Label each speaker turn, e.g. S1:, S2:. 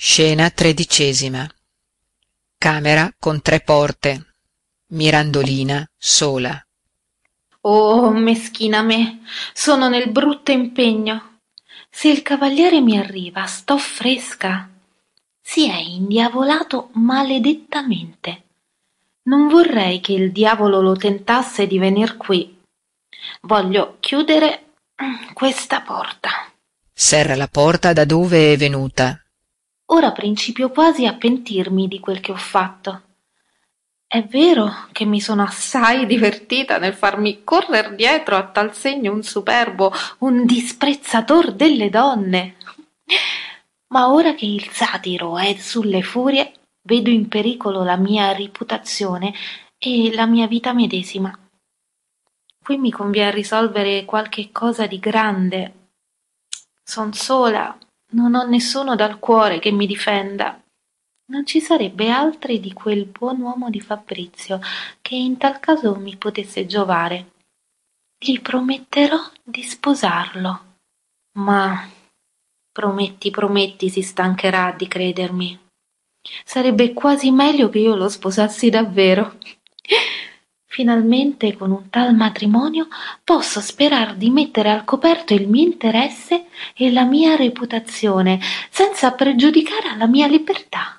S1: scena tredicesima. Camera con tre porte. Mirandolina sola.
S2: Oh meschina me sono nel brutto impegno. Se il cavaliere mi arriva sto fresca. Si è indiavolato maledettamente. Non vorrei che il diavolo lo tentasse di venir qui. Voglio chiudere questa porta.
S1: Serra la porta da dove è venuta
S2: ora principio quasi a pentirmi di quel che ho fatto. È vero che mi sono assai divertita nel farmi correr dietro a tal segno un superbo un disprezzator delle donne. Ma ora che il satiro è sulle furie vedo in pericolo la mia riputazione e la mia vita medesima. Qui mi convien risolvere qualche cosa di grande. Son sola non ho nessuno dal cuore che mi difenda. Non ci sarebbe altri di quel buon uomo di fabrizio che in tal caso mi potesse giovare. Gli prometterò di sposarlo. Ma prometti prometti si stancherà di credermi. Sarebbe quasi meglio che io lo sposassi davvero finalmente con un tal matrimonio posso sperar di mettere al coperto il mio interesse e la mia reputazione senza pregiudicare alla mia libertà